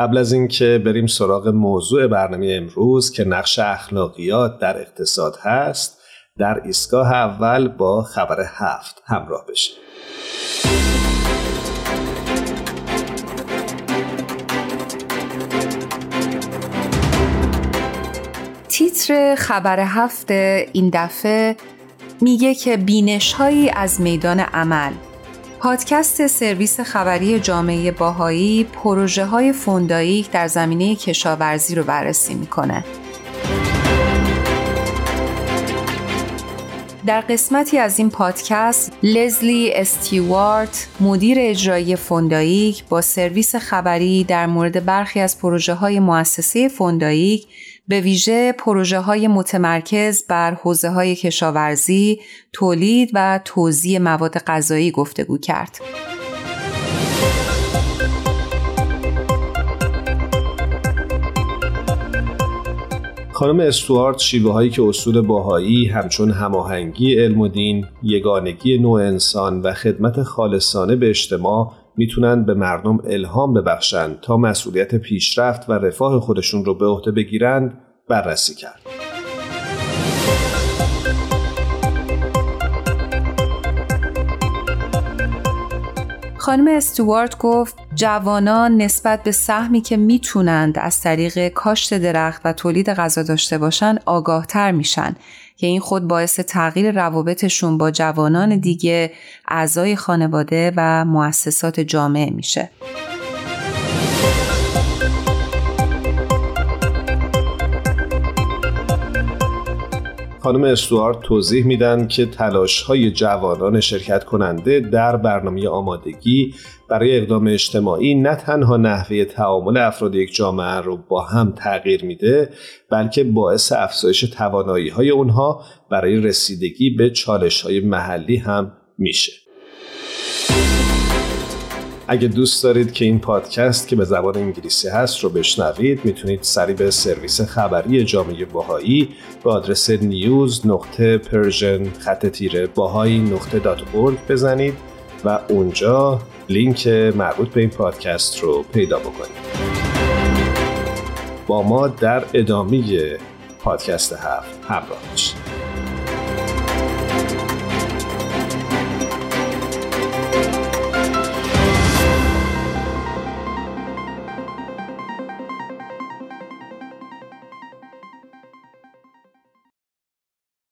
قبل از اینکه بریم سراغ موضوع برنامه امروز که نقش اخلاقیات در اقتصاد هست در ایستگاه اول با خبر هفت همراه بشیم. تیتر خبر هفت این دفعه میگه که بینش هایی از میدان عمل پادکست سرویس خبری جامعه باهایی پروژه های فونداییک در زمینه کشاورزی رو بررسی می‌کنه. در قسمتی از این پادکست لزلی استیوارت مدیر اجرایی فونداییک با سرویس خبری در مورد برخی از پروژه های مؤسسه فونداییک به ویژه پروژه های متمرکز بر حوزه های کشاورزی، تولید و توزیع مواد غذایی گفتگو کرد. خانم استوارت شیوه هایی که اصول باهایی همچون هماهنگی علم و دین، یگانگی نوع انسان و خدمت خالصانه به اجتماع می‌تونن به مردم الهام ببخشند تا مسئولیت پیشرفت و رفاه خودشون رو به عهده بگیرند بررسی کرد. خانم استوارت گفت جوانان نسبت به سهمی که می‌تونند از طریق کاشت درخت و تولید غذا داشته باشن آگاهتر میشن که این خود باعث تغییر روابطشون با جوانان دیگه اعضای خانواده و مؤسسات جامعه میشه. خانم استوارت توضیح میدن که تلاش های جوانان شرکت کننده در برنامه آمادگی برای اقدام اجتماعی نه تنها نحوه تعامل افراد یک جامعه رو با هم تغییر میده بلکه باعث افزایش توانایی های اونها برای رسیدگی به چالش های محلی هم میشه. اگه دوست دارید که این پادکست که به زبان انگلیسی هست رو بشنوید می‌تونید سری به سرویس خبری جامعه باهایی به آدرس نیوز نقطه پرژن خط تیره باهایی نقطه دات بزنید و اونجا لینک مربوط به این پادکست رو پیدا بکنید. با ما در ادامه پادکست هفت همراه باشید.